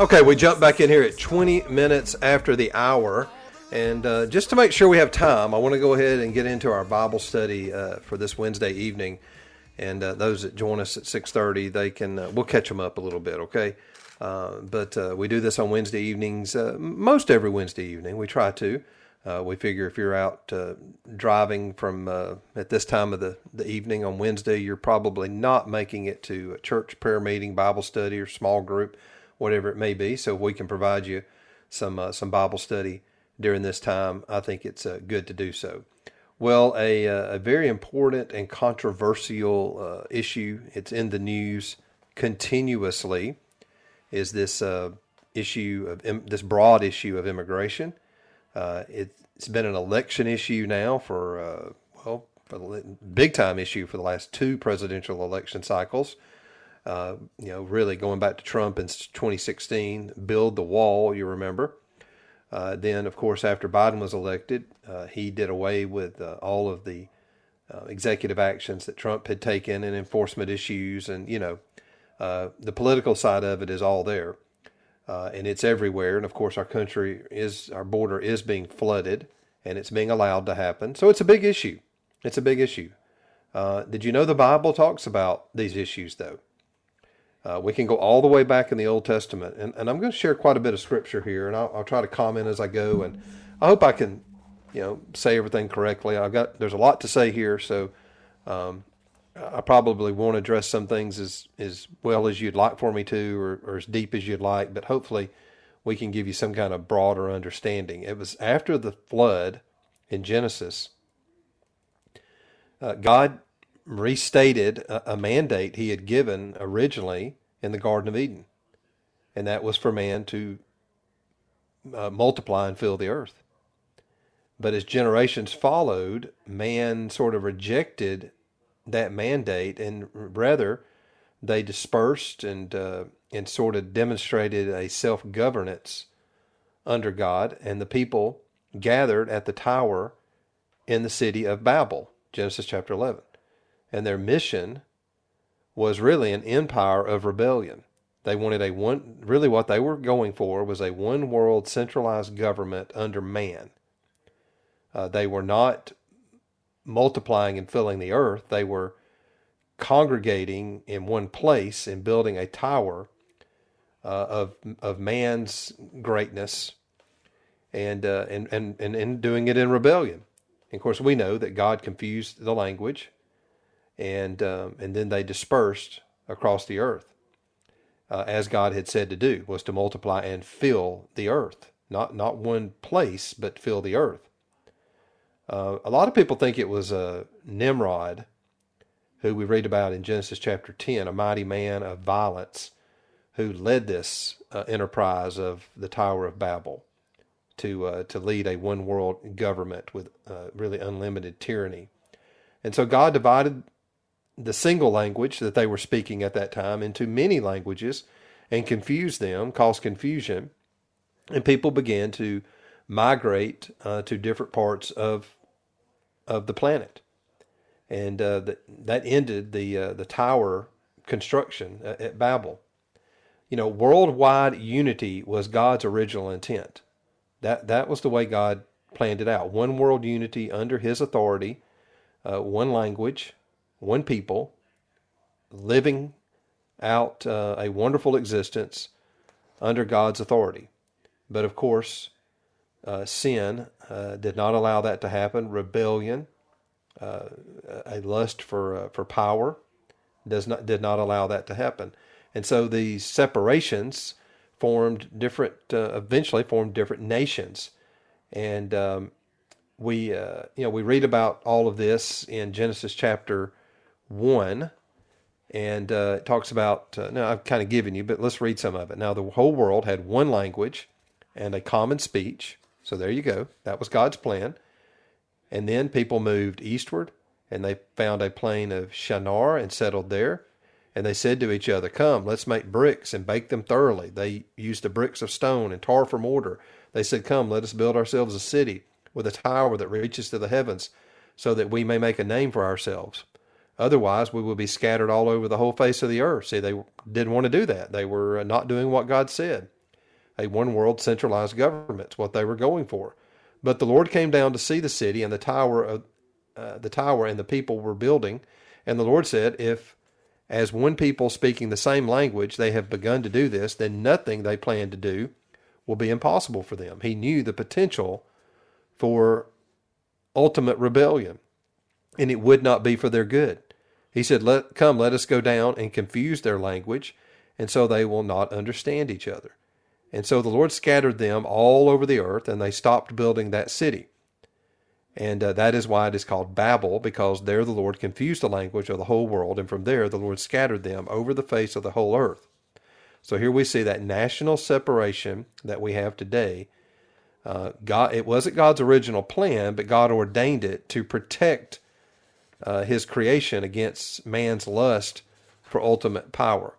Okay, we jump back in here at 20 minutes after the hour. And uh, just to make sure we have time, I want to go ahead and get into our Bible study uh, for this Wednesday evening. And uh, those that join us at 6:30, they can uh, we'll catch them up a little bit, okay? Uh, but uh, we do this on Wednesday evenings, most every Wednesday evening. We try to. we figure if you're out driving from at this time of the, the evening on Wednesday, you're probably not making it to a church prayer meeting, Bible study, or small group whatever it may be. So if we can provide you some uh, some Bible study during this time, I think it's uh, good to do so. Well, a, uh, a very important and controversial uh, issue. It's in the news continuously. Is this uh, issue of Im- this broad issue of immigration? It's been an election issue now for well, for the big time issue for the last two presidential election cycles uh, you know, really going back to Trump in 2016, build the wall, you remember. Uh, then, of course, after Biden was elected, uh, he did away with uh, all of the uh, executive actions that Trump had taken and enforcement issues. And, you know, uh, the political side of it is all there. and it's everywhere. And of course, our country is, our border is being flooded and it's being allowed to happen. So it's a big issue. It's a big issue. did you know the Bible talks about these issues, though? Uh, we can go all the way back in the Old Testament, and, and I'm going to share quite a bit of scripture here, and I'll, I'll try to comment as I go, and I hope I can, you know, say everything correctly. I've got there's a lot to say here, so um, I probably won't address some things as as well as you'd like for me to, or, or as deep as you'd like, but hopefully we can give you some kind of broader understanding. It was after the flood in Genesis. Uh, God restated a, a mandate he had given originally in the Garden of Eden, and that was for man to uh, multiply and fill the earth. But as generations followed, man sort of rejected that mandate, and rather they dispersed and uh, and sort of demonstrated a self governance under God, and the people gathered at the tower in the city of Babel, Genesis chapter eleven and their mission was really an empire of rebellion. They wanted a one, really what they were going for was a one world centralized government under man. Uh, they were not multiplying and filling the earth, they were congregating in one place and building a tower uh, of, of man's greatness and, uh, and, and, and, and doing it in rebellion. And of course, we know that God confused the language and um, and then they dispersed across the earth, uh, as God had said to do, was to multiply and fill the earth, not not one place, but fill the earth. Uh, a lot of people think it was uh, Nimrod, who we read about in Genesis chapter ten, a mighty man of violence, who led this uh, enterprise of the Tower of Babel to uh, to lead a one world government with uh, really unlimited tyranny. And so God divided the single language that they were speaking at that time into many languages and confuse them, cause confusion, and people began to migrate uh, to different parts of of the planet, and uh, that that ended the uh, the tower construction at, at Babel. You know, worldwide unity was God's original intent. That that was the way God planned it out. One world unity under His authority, uh, one language, one people living out uh, a wonderful existence under God's authority. But of course, uh, sin uh, did not allow that to happen. Rebellion, uh, a lust for uh, for power, does not did not allow that to happen. And so these separations formed different. Uh, eventually, formed different nations, and um, we you know we read about all of this in Genesis chapter 1, and uh, it talks about, uh, now I've kind of given you, but let's read some of it. Now, the whole world had one language and a common speech. So there you go. That was God's plan. And then people moved eastward and they found a plain of Shinar and settled there. And they said to each other, Come, let's make bricks and bake them thoroughly. They used the bricks of stone and tar for mortar. They said, Come, let us build ourselves a city with a tower that reaches to the heavens, so that we may make a name for ourselves. Otherwise, we would be scattered all over the whole face of the earth. See, they didn't want to do that. They were uh, not doing what God said. a one world centralized government. It's what they were going for. But the Lord came down to see the city and the tower of uh, the tower and the people were building, and the Lord said, if as one people speaking the same language they have begun to do this, then nothing they plan to do will be impossible for them. He knew the potential for ultimate rebellion, and it would not be for their good. He said, let, Come, let us go down and confuse their language, and so they will not understand each other. And so the Lord scattered them all over the earth, and they stopped building that city. And uh, that is why it is called Babel, because there the Lord confused the language of the whole world, and from there the Lord scattered them over the face of the whole earth. So here we see that national separation that we have today. Uh, God, it wasn't God's original plan, but God ordained it to protect uh, His creation against man's lust for ultimate power.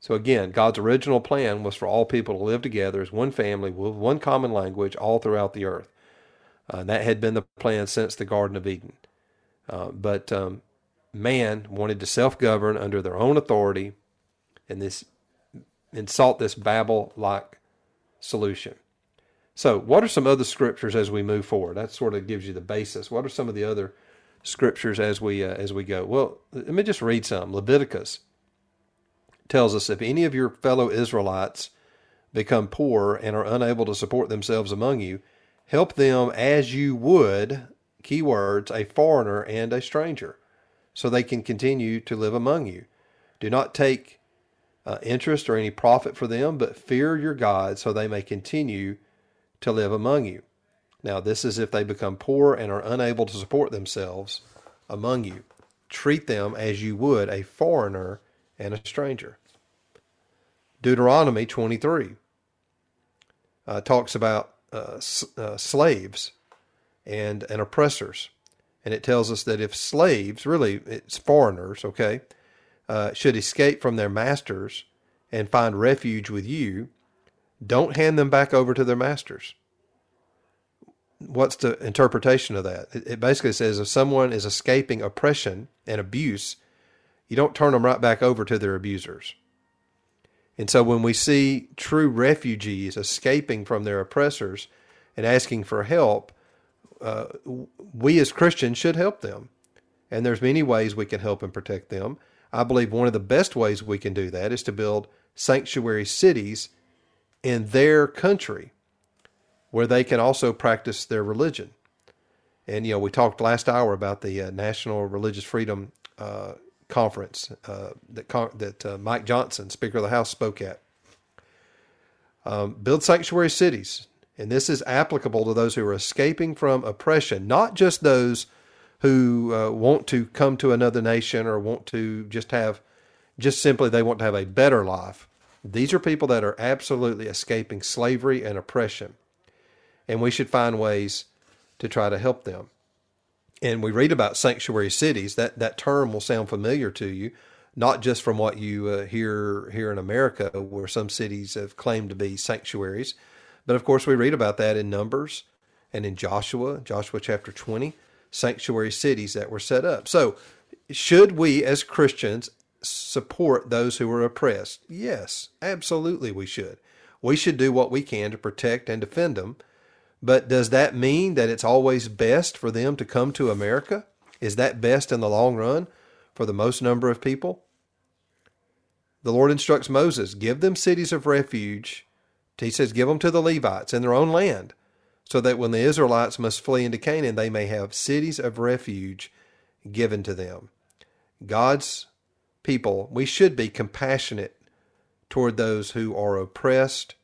So again, God's original plan was for all people to live together as one family with one common language all throughout the earth. Uh, that had been the plan since the Garden of Eden. Uh, but um, man wanted to self-govern under their own authority, and this sought this Babel-like solution. So, what are some other scriptures as we move forward? That sort of gives you the basis. What are some of the other scriptures as we uh, as we go? Well, let me just read some. Leviticus tells us if any of your fellow Israelites become poor and are unable to support themselves among you, help them as you would, keywords, a foreigner and a stranger, so they can continue to live among you. Do not take uh, interest or any profit for them, but fear your God so they may continue to live among you. Now, this is if they become poor and are unable to support themselves among you. Treat them as you would a foreigner and a stranger. Deuteronomy 23 uh, talks about uh, uh, slaves and, and oppressors. And it tells us that if slaves, really it's foreigners, okay, uh, should escape from their masters and find refuge with you, don't hand them back over to their masters. What's the interpretation of that? It, basically says if someone is escaping oppression and abuse, you don't turn them right back over to their abusers. And so when we see true refugees escaping from their oppressors and asking for help, uh, we as Christians should help them. And there's many ways we can help and protect them. I believe one of the best ways we can do that is to build sanctuary cities in their country where they can also practice their religion. And, you know, we talked last hour about the uh, National Religious Freedom uh, conference uh, that that uh, Mike Johnson, Speaker of the House, spoke at. Um, build sanctuary cities, and this is applicable to those who are escaping from oppression, not just those who uh, want to come to another nation or want to just have, just simply they want to have a better life. These are people that are absolutely escaping slavery and oppression, and we should find ways to try to help them and we read about sanctuary cities, that, that term will sound familiar to you, not just from what you uh, hear here in America, where some cities have claimed to be sanctuaries, but of course we read about that in Numbers and in Joshua, Joshua chapter 20, sanctuary cities that were set up. So, should we as Christians support those who are oppressed? Yes, absolutely we should. We should do what we can to protect and defend them but does that mean that it's always best for them to come to America? Is that best in the long run for the most number of people? The Lord instructs Moses, give them cities of refuge. He says, give them to the Levites in their own land, so that when the Israelites must flee into Canaan, they may have cities of refuge given to them. God's people, we should be compassionate toward those who are oppressed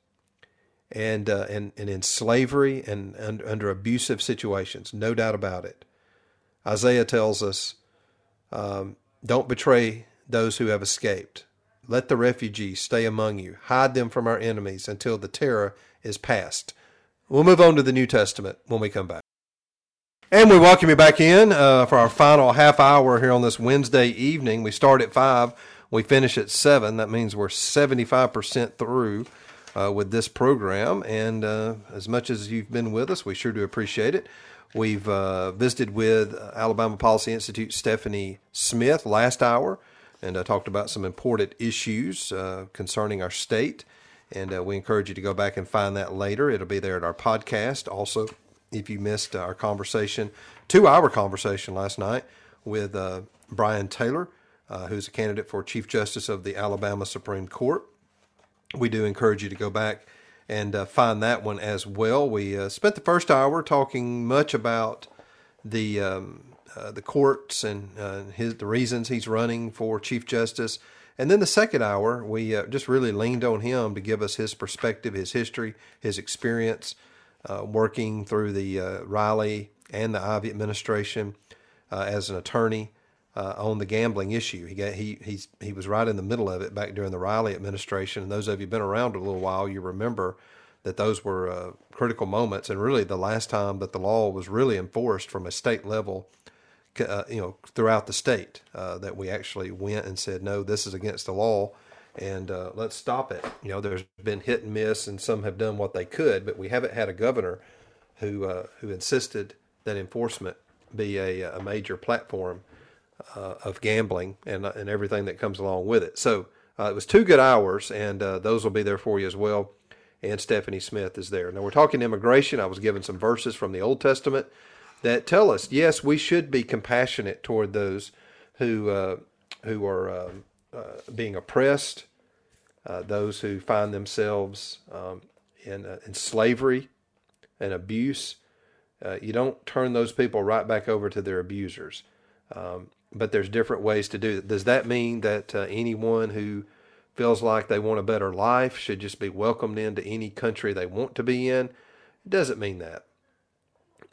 and, uh, and, and in slavery and, and under abusive situations, no doubt about it. Isaiah tells us, um, don't betray those who have escaped. Let the refugees stay among you. Hide them from our enemies until the terror is past. We'll move on to the New Testament when we come back. And we welcome you back in uh, for our final half hour here on this Wednesday evening. We start at 5, we finish at 7. That means we're 75% through uh, with this program. And uh, as much as you've been with us, we sure do appreciate it. We've uh, visited with Alabama Policy Institute Stephanie Smith last hour and uh, talked about some important issues uh, concerning our state And uh, we encourage you to go back and find that later. It'll be there at our podcast. Also, if you missed our conversation, two hour conversation last night with uh, Bryan Taylor, uh, who's a candidate for Chief Justice of the Alabama Supreme Court. We do encourage you to go back and uh, find that one as well. We uh, spent the first hour talking much about the um, uh, the courts and uh, his the reasons he's running for Chief Justice. And then the second hour, we uh, just really leaned on him to give us his perspective, his history, his experience uh, working through the Riley and the Ivey administration as an attorney on the gambling issue. He got he he's he was right in the middle of it back during the Riley administration. And those of you been around a little while, you remember that those were critical moments, and really the last time that the law was really enforced from a state level uh, you know, throughout the state uh, that we actually went and said, no, this is against the law, and uh, let's stop it. You know, there's been hit and miss, and some have done what they could, but we haven't had a governor who uh, who insisted that enforcement be a, a major platform uh, of gambling and and everything that comes along with it. So uh, it was two good hours, and those will be there for you as well. And Stephanie Smith is there. Now we're talking immigration. I was given some verses from the Old Testament that tell us, yes, we should be compassionate toward those who uh, who are um, uh, being oppressed, uh, those who find themselves um, in uh, in slavery and abuse. Uh, you don't turn those people right back over to their abusers. Um, but there's different ways to do it. Does that mean that uh, anyone who feels like they want a better life should just be welcomed into any country they want to be in? It doesn't mean that.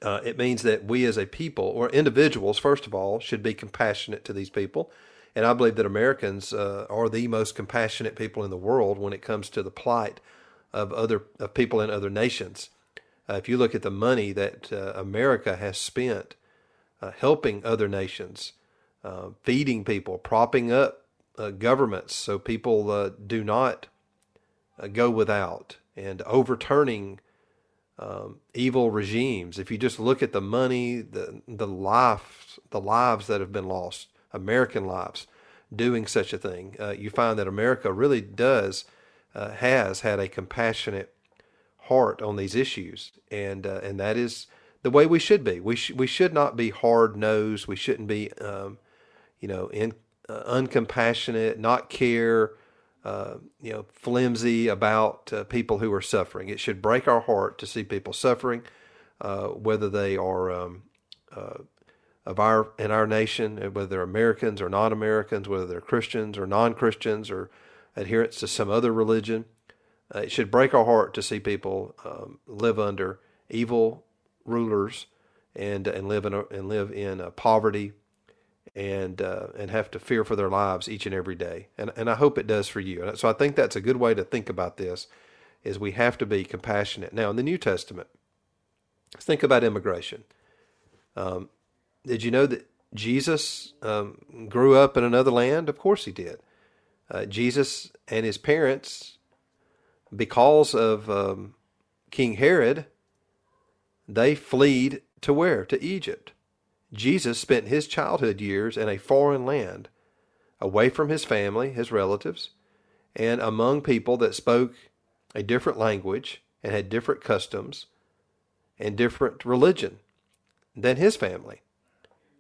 Uh, it means that we as a people or individuals, first of all, should be compassionate to these people. And I believe that Americans uh, are the most compassionate people in the world when it comes to the plight of other of people in other nations. Uh, if you look at the money that uh, America has spent uh, helping other nations, uh, feeding people, propping up governments so people do not go without, and overturning um, evil regimes. If you just look at the money, the the lives, the lives that have been lost, American lives, doing such a thing, uh, you find that America really does uh, has had a compassionate heart on these issues, and uh, and that is the way we should be. We sh- we should not be hard nosed. We shouldn't be, um, you know, in, uh, uncompassionate, not care uh, you know, flimsy about uh, people who are suffering. It should break our heart to see people suffering, uh, whether they are um, uh, of our in our nation, uh, whether they're Americans or non-Americans, whether they're Christians or non-Christians or adherents to some other religion. it should break our heart to see people um, live under evil rulers and and live in a, and live in poverty and uh, and have to fear for their lives each and every day. And and I hope it does for you. So I think that's a good way to think about this is we have to be compassionate. Now in the New Testament, let's think about immigration. Um, did you know that Jesus um, grew up in another land? Of course he did. Uh, Jesus and his parents, because of um, King Herod, they fled to where? To Egypt. Jesus spent his childhood years in a foreign land, away from his family, his relatives, and among people that spoke a different language and had different customs and different religion than his family.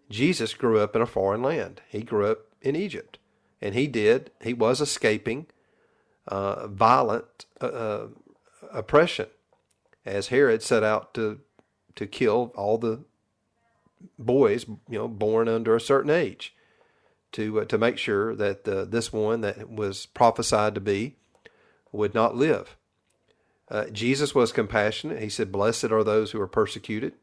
Jesus grew up in a foreign land. He grew up in Egypt. And he did, he was escaping uh, violent uh, uh oppression as Herod set out to, to kill all the boys, you know, born under a certain age, to uh, to make sure that uh, this one that was prophesied to be would not live. Uh, Jesus was compassionate. He said, "Blessed are those who are persecuted."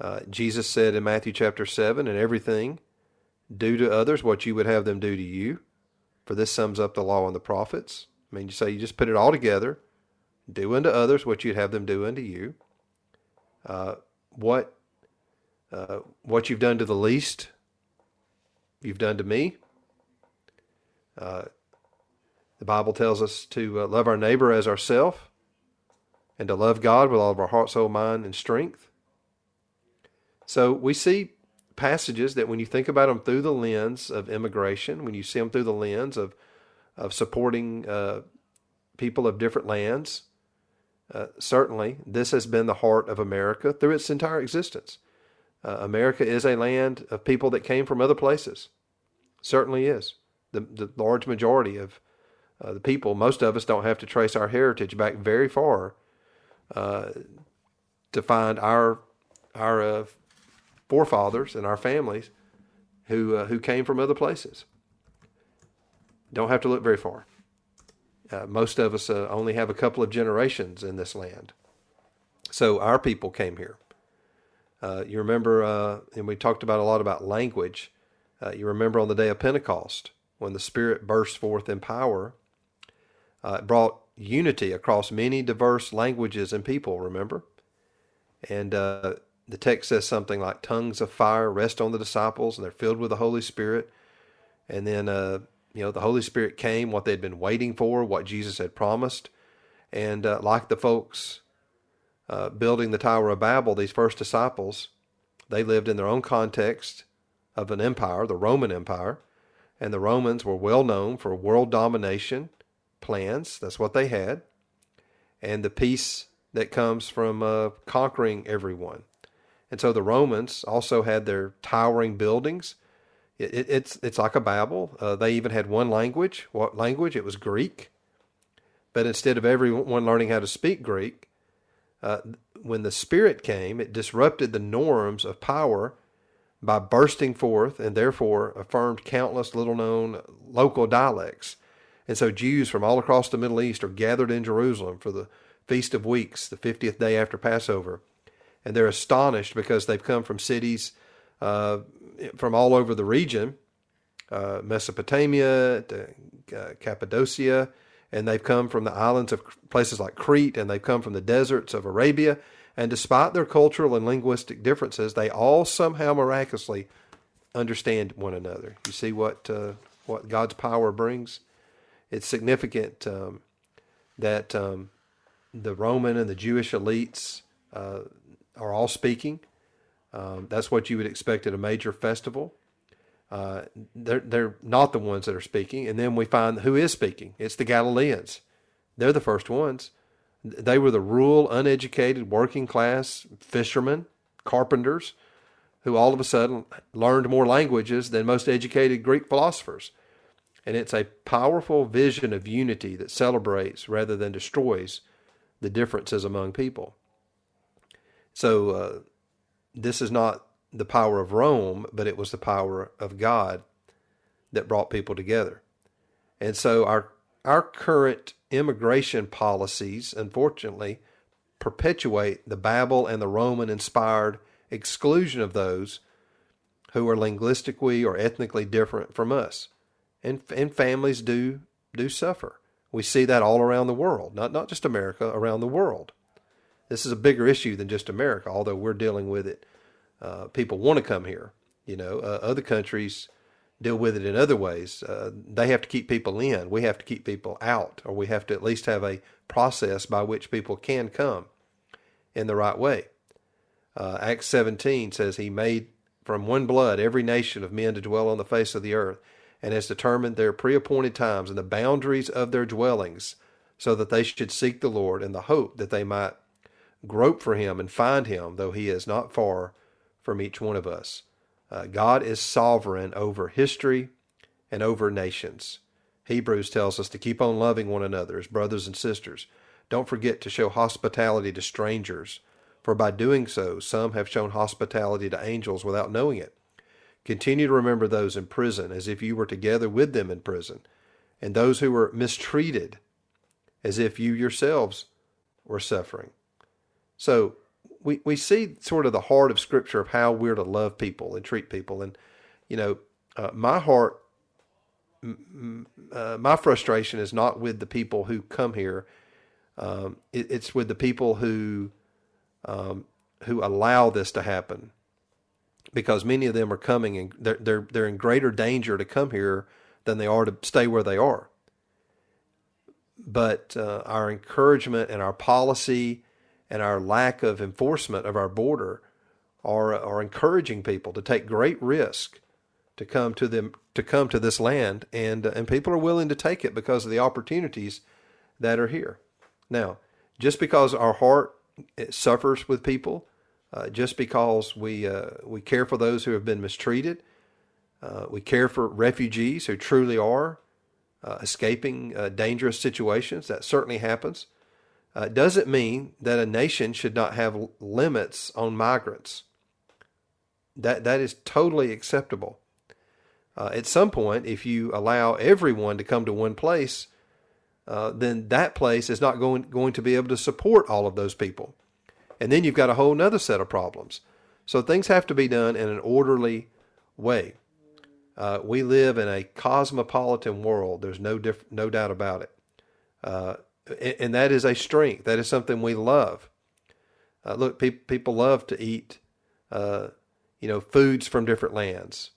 Uh, Jesus said in Matthew chapter seven, "And everything do to others what you would have them do to you." For this sums up the law and the prophets. I mean, you say you just put it all together. Do unto others what you'd have them do unto you. Uh, what uh, what you've done to the least, you've done to me. Uh, the Bible tells us to uh, love our neighbor as ourself and to love God with all of our heart, soul, mind, and strength. So we see passages that when you think about them through the lens of immigration, when you see them through the lens of of supporting uh, people of different lands. Uh, certainly, this has been the heart of America through its entire existence. Uh, America is a land of people that came from other places. Certainly is. The, the large majority of uh, the people, most of us don't have to trace our heritage back very far uh, to find our our uh, forefathers and our families who uh, who came from other places. Don't have to look very far. Uh, most of us only have a couple of generations in this land. So our people came here. Uh, you remember, uh, and we talked about a lot about language. Uh, you remember on the day of Pentecost when the Spirit burst forth in power, uh, it brought unity across many diverse languages and people. Remember, and the text says something like tongues of fire rest on the disciples, and they're filled with the Holy Spirit. And then you know, the Holy Spirit came, what they'd been waiting for, what Jesus had promised. And uh, like the folks uh, building the Tower of Babel, these first disciples, they lived in their own context of an empire, the Roman Empire. And the Romans were well known for world domination plans. That's what they had. And the peace that comes from uh, conquering everyone. And so the Romans also had their towering buildings it, it's it's like a Babel. Uh, they even had one language. What language? It was Greek. But instead of everyone learning how to speak Greek, uh, when the Spirit came, it disrupted the norms of power by bursting forth and therefore affirmed countless little known local dialects. And so Jews from all across the Middle East are gathered in Jerusalem for the Feast of Weeks, the 50th day after Passover. And they're astonished because they've come from cities uh, from all over the region, uh, Mesopotamia to uh, Cappadocia, and they've come from the islands of places like Crete, and they've come from the deserts of Arabia. And despite their cultural and linguistic differences, they all somehow miraculously understand one another. You see what uh, what God's power brings. It's significant um, that um, the Roman and the Jewish elites uh, are all speaking. Um, that's what you would expect at a major festival. Uh, they're they're not the ones that are speaking, and then we find who is speaking. It's the Galileans. They're the first ones. They were the rural, uneducated, working class fishermen, carpenters, who all of a sudden learned more languages than most educated Greek philosophers. And it's a powerful vision of unity that celebrates rather than destroys the differences among people. So uh, this is not the power of Rome, but it was the power of God that brought people together. And so our our current immigration policies, unfortunately, perpetuate the Babel and the Roman inspired exclusion of those who are linguistically or ethnically different from us. And and families do do suffer. We see that all around the world, not not just America, around the world. This is a bigger issue than just America, although we're dealing with it. Uh, people want to come here. You know, uh, other countries deal with it in other ways. Uh, they have to keep people in. We have to keep people out, or we have to at least have a process by which people can come in the right way. Uh, Acts 17 says, He made from one blood every nation of men to dwell on the face of the earth, and has determined their pre appointed times and the boundaries of their dwellings, so that they should seek the Lord in the hope that they might grope for him and find him, though he is not far from each one of us. Uh, God is sovereign over history and over nations. Hebrews tells us to keep on loving one another as brothers and sisters. Don't forget to show hospitality to strangers, for by doing so, some have shown hospitality to angels without knowing it. Continue to remember those in prison as if you were together with them in prison, and those who were mistreated as if you yourselves were suffering. So we, we see sort of the heart of Scripture of how we're to love people and treat people. And, you know, uh, my heart, uh, my frustration is not with the people who come here. Um, it, it's with the people who um, who allow this to happen, because many of them are coming and they're they're they're in greater danger to come here than they are to stay where they are. But uh, our encouragement and our policy and our lack of enforcement of our border are, are encouraging people to take great risk to come to them to come to this land and and people are willing to take it because of the opportunities that are here. Now, just because our heart suffers with people, uh, just because we uh, we care for those who have been mistreated, uh, we care for refugees who truly are uh, escaping uh, dangerous situations. That certainly happens. Uh, doesn't mean that a nation should not have limits on migrants. That that is totally acceptable. at some point, if you allow everyone to come to one place, then that place is not going going to be able to support all of those people. And then you've got a whole other set of problems. So things have to be done in an orderly way. Uh, we live in a cosmopolitan world. There's no diff- no doubt about it, uh, and, that is a strength. That is something we love. Uh, look, pe- people love to eat, uh, you know, foods from different lands,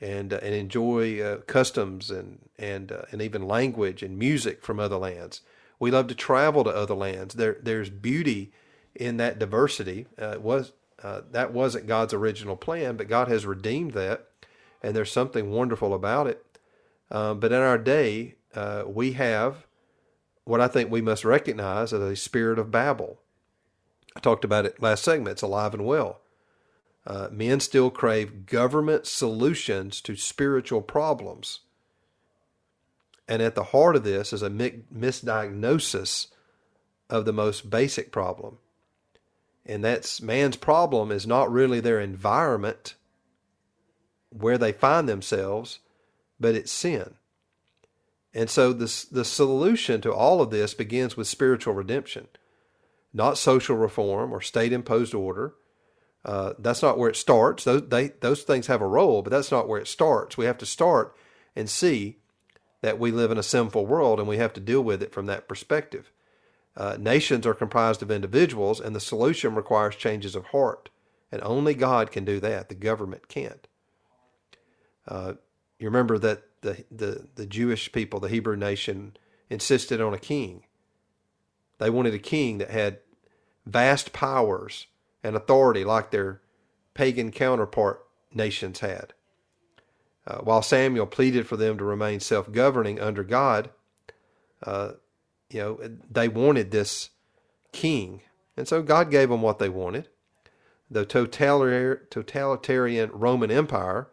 and uh, and enjoy uh, customs and and and even language and music from other lands. We love to travel to other lands. There there's beauty in that diversity. Uh, was uh, that wasn't God's original plan, but God has redeemed that, and there's something wonderful about it. Um, but in our day, uh, we have what I think we must recognize as a spirit of Babel. I talked about it last segment. It's alive and well. Uh, men still crave government solutions to spiritual problems. And at the heart of this is a misdiagnosis of the most basic problem. And that's man's problem is not really their environment where they find themselves, but it's sin. And so the, the solution to all of this begins with spiritual redemption, not social reform or state imposed order. Uh, that's not where it starts. Those, they, those things have a role, but that's not where it starts. We have to start and see that we live in a sinful world and we have to deal with it from that perspective. Uh, nations are comprised of individuals, and the solution requires changes of heart. And only God can do that. The government can't. Uh, you remember that the, the, the Jewish people, the Hebrew nation, insisted on a king. They wanted a king that had vast powers and authority like their pagan counterpart nations had. Uh, while Samuel pleaded for them to remain self governing under God, uh, you know, they wanted this king. And so God gave them what they wanted. The totalitarian Roman Empire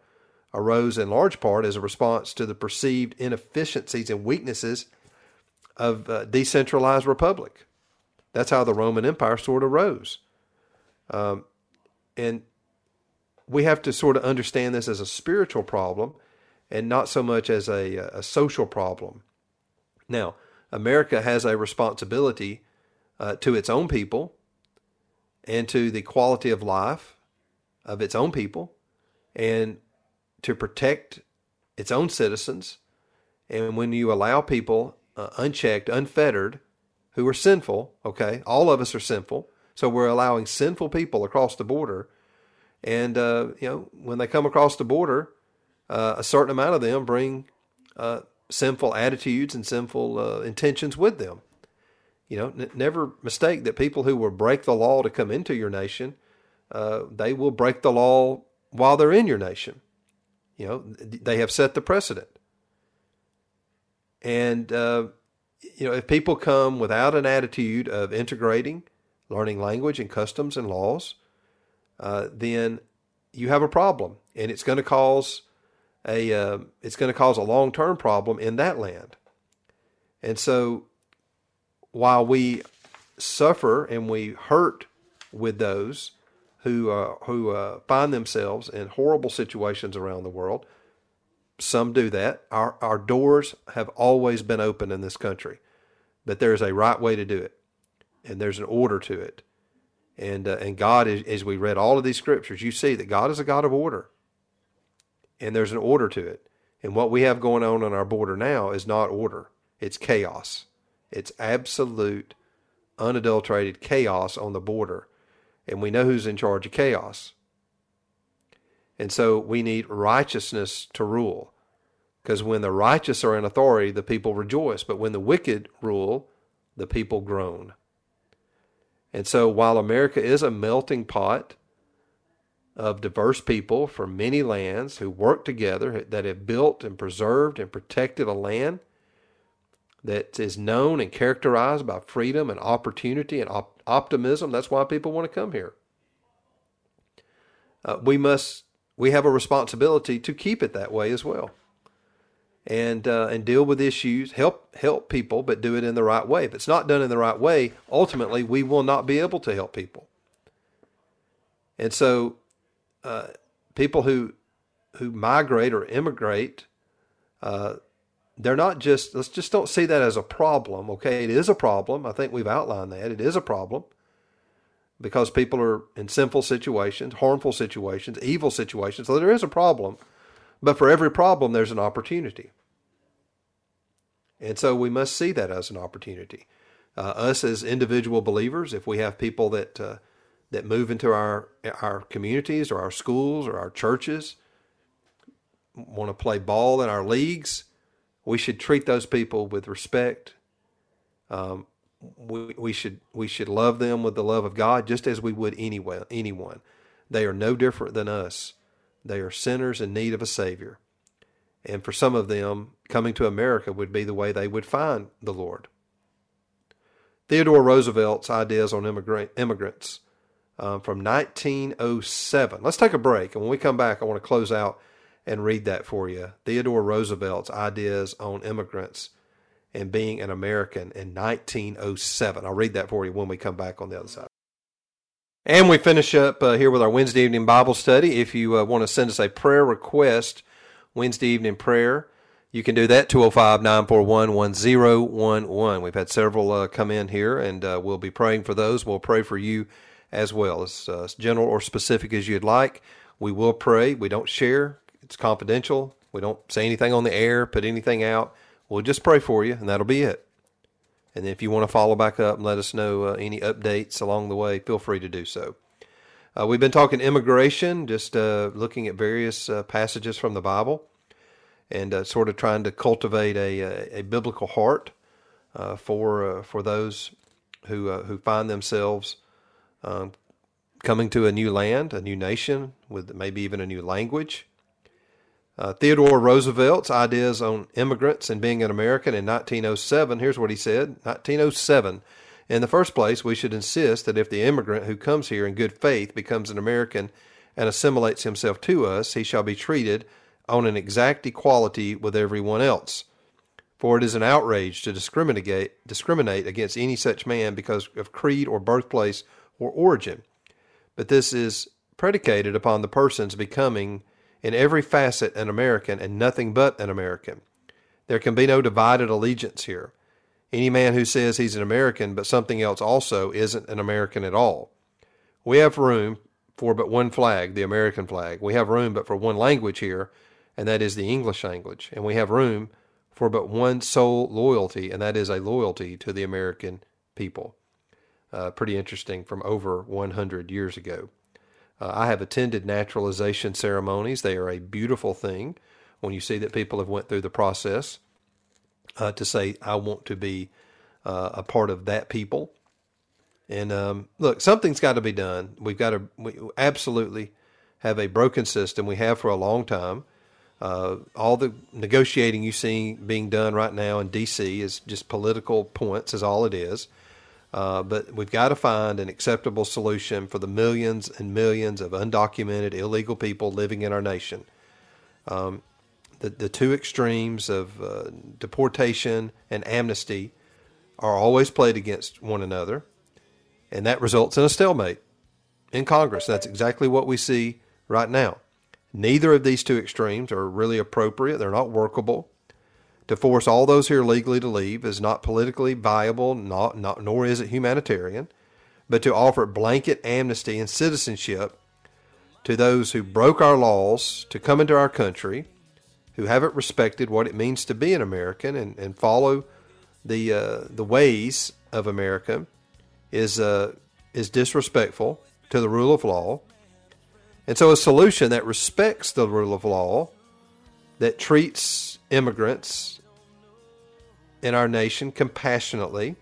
arose in large part as a response to the perceived inefficiencies and weaknesses of a decentralized republic. That's how the Roman Empire sort of rose. Um, and we have to sort of understand this as a spiritual problem and not so much as a, a social problem. Now, America has a responsibility uh, to its own people and to the quality of life of its own people and to protect its own citizens. And when you allow people uh, unchecked, unfettered, who are sinful, okay, all of us are sinful. So we're allowing sinful people across the border. And, uh, you know, when they come across the border, uh, a certain amount of them bring uh, sinful attitudes and sinful uh, intentions with them. You know, n- never mistake that people who will break the law to come into your nation, uh, they will break the law while they're in your nation. You know, they have set the precedent. And, uh, you know, if people come without an attitude of integrating, learning language and customs and laws, uh, then you have a problem. And it's going to cause a uh, it's going to cause a long term problem in that land. And so, while we suffer and we hurt with those who uh, who uh, find themselves in horrible situations around the world, some do that. Our our doors have always been open in this country, but there is a right way to do it, and there's an order to it. And uh, and God, is, as we read all of these scriptures, you see that God is a God of order and there's an order to it. And what we have going on on our border now is not order, it's chaos. It's absolute, unadulterated chaos on the border. And we know who's in charge of chaos. And so we need righteousness to rule. Because when the righteous are in authority, the people rejoice. But when the wicked rule, the people groan. And so while America is a melting pot, of diverse people from many lands who work together that have built and preserved and protected a land. That is known and characterized by freedom and opportunity and op- optimism. That's why people want to come here. Uh, we must we have a responsibility to keep it that way as well, and uh, and deal with issues, help help people, but do it in the right way. If it's not done in the right way, ultimately we will not be able to help people. And so, uh, people who who migrate or immigrate, uh, they're not just let's just don't see that as a problem. Okay, it is a problem. I think we've outlined that it is a problem because people are in sinful situations, harmful situations, evil situations. So there is a problem. But for every problem, there's an opportunity. And so we must see that as an opportunity. Uh, us as individual believers, if we have people that uh, that move into our our communities or our schools or our churches, want to play ball in our leagues, we should treat those people with respect. Um, we, we should we should love them with the love of God just as we would anyone anyone. They are no different than us. They are sinners in need of a savior. And for some of them, coming to America would be the way they would find the Lord. Theodore Roosevelt's ideas on immigrant, immigrants um, from 1907. Let's take a break. And when we come back, I want to close out and read that for you. Theodore Roosevelt's ideas on immigrants and being an American in 1907. I'll read that for you when we come back on the other side. And we finish up uh, here with our Wednesday evening Bible study. If you uh, want to send us a prayer request, Wednesday evening prayer, you can do that 205 941 1011. We've had several uh, come in here, and uh, we'll be praying for those. We'll pray for you as well, as uh, general or specific as you'd like. We will pray. We don't share, it's confidential. We don't say anything on the air, put anything out. We'll just pray for you, and that'll be it. And if you want to follow back up and let us know uh, any updates along the way, feel free to do so. Uh, we've been talking immigration, just uh, looking at various uh, passages from the Bible, and uh, sort of trying to cultivate a, a, a biblical heart uh, for for those who who find themselves um, coming to a new land, a new nation, with maybe even a new language. Uh, Theodore Roosevelt's ideas on immigrants and being an American in 1907. Here's what he said 1907. In the first place, we should insist that if the immigrant who comes here in good faith becomes an American and assimilates himself to us, he shall be treated on an exact equality with everyone else. For it is an outrage to discriminate, discriminate against any such man because of creed or birthplace or origin. But this is predicated upon the person's becoming in every facet an American and nothing but an American. There can be no divided allegiance here. Any man who says he's an American but something else also isn't an American at all. We have room for but one flag, the American flag. We have room but for one language here, and that is the English language. And we have room for but one sole loyalty, and that is a loyalty to the American people. Uh, pretty interesting from over 100 years ago. Uh, I have attended naturalization ceremonies. They are a beautiful thing when you see that people have went through the process uh, to say, I want to be uh, a part of that people. And um, look, something's got to be done. We've got to we absolutely have a broken system. We have for a long time. Uh, all the negotiating you see being done right now in D.C. is just political points, is all it is. Uh, but we've got to find an acceptable solution for the millions and millions of undocumented illegal people living in our nation. Um, the, the two extremes of uh, deportation and amnesty are always played against one another, and that results in a stalemate in Congress. That's exactly what we see right now. Neither of these two extremes are really appropriate, they're not workable. To force all those here legally to leave is not politically viable, not, not, nor is it humanitarian. But to offer blanket amnesty and citizenship to those who broke our laws to come into our country, who haven't respected what it means to be an American and, and follow the uh, the ways of America, is uh, is disrespectful to the rule of law. And so, a solution that respects the rule of law, that treats immigrants in our nation compassionately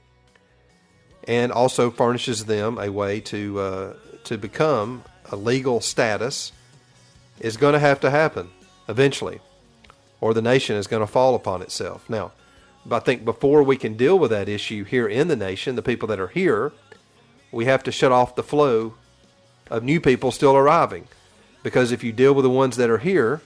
and also furnishes them a way to uh, to become a legal status is going to have to happen eventually or the nation is going to fall upon itself now I think before we can deal with that issue here in the nation, the people that are here, we have to shut off the flow of new people still arriving. Because if you deal with the ones that are here,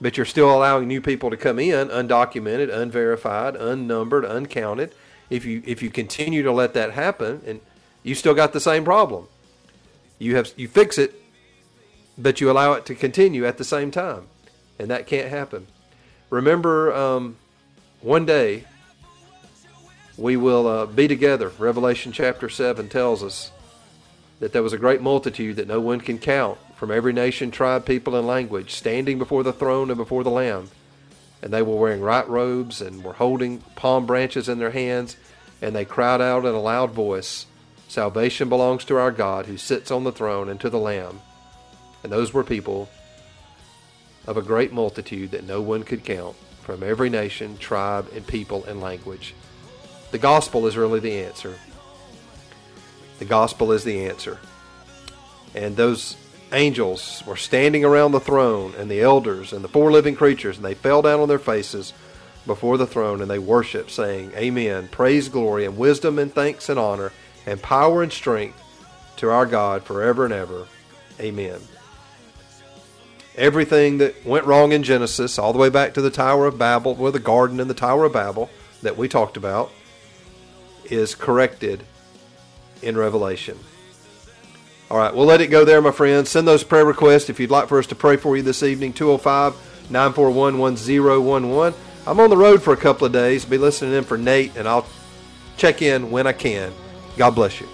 but you're still allowing new people to come in undocumented, unverified, unnumbered, uncounted, if you if you continue to let that happen and you still got the same problem. You have you fix it, but you allow it to continue at the same time, and that can't happen. Remember, um, one day we will uh, be together. Revelation chapter seven tells us that there was a great multitude that no one can count from every nation, tribe, people, and language, standing before the throne and before the Lamb. And they were wearing white robes and were holding palm branches in their hands, and they cried out in a loud voice, Salvation belongs to our God who sits on the throne and to the Lamb. And those were people of a great multitude that no one could count from every nation, tribe, and people and language. The gospel is really the answer. The gospel is the answer. And those angels were standing around the throne, and the elders and the four living creatures, and they fell down on their faces before the throne, and they worshiped, saying, Amen. Praise, glory, and wisdom, and thanks, and honor, and power, and strength to our God forever and ever. Amen. Everything that went wrong in Genesis, all the way back to the Tower of Babel, or the garden and the Tower of Babel that we talked about, is corrected in Revelation. All right, we'll let it go there, my friends. Send those prayer requests if you'd like for us to pray for you this evening, 205 941 1011. I'm on the road for a couple of days. Be listening in for Nate, and I'll check in when I can. God bless you.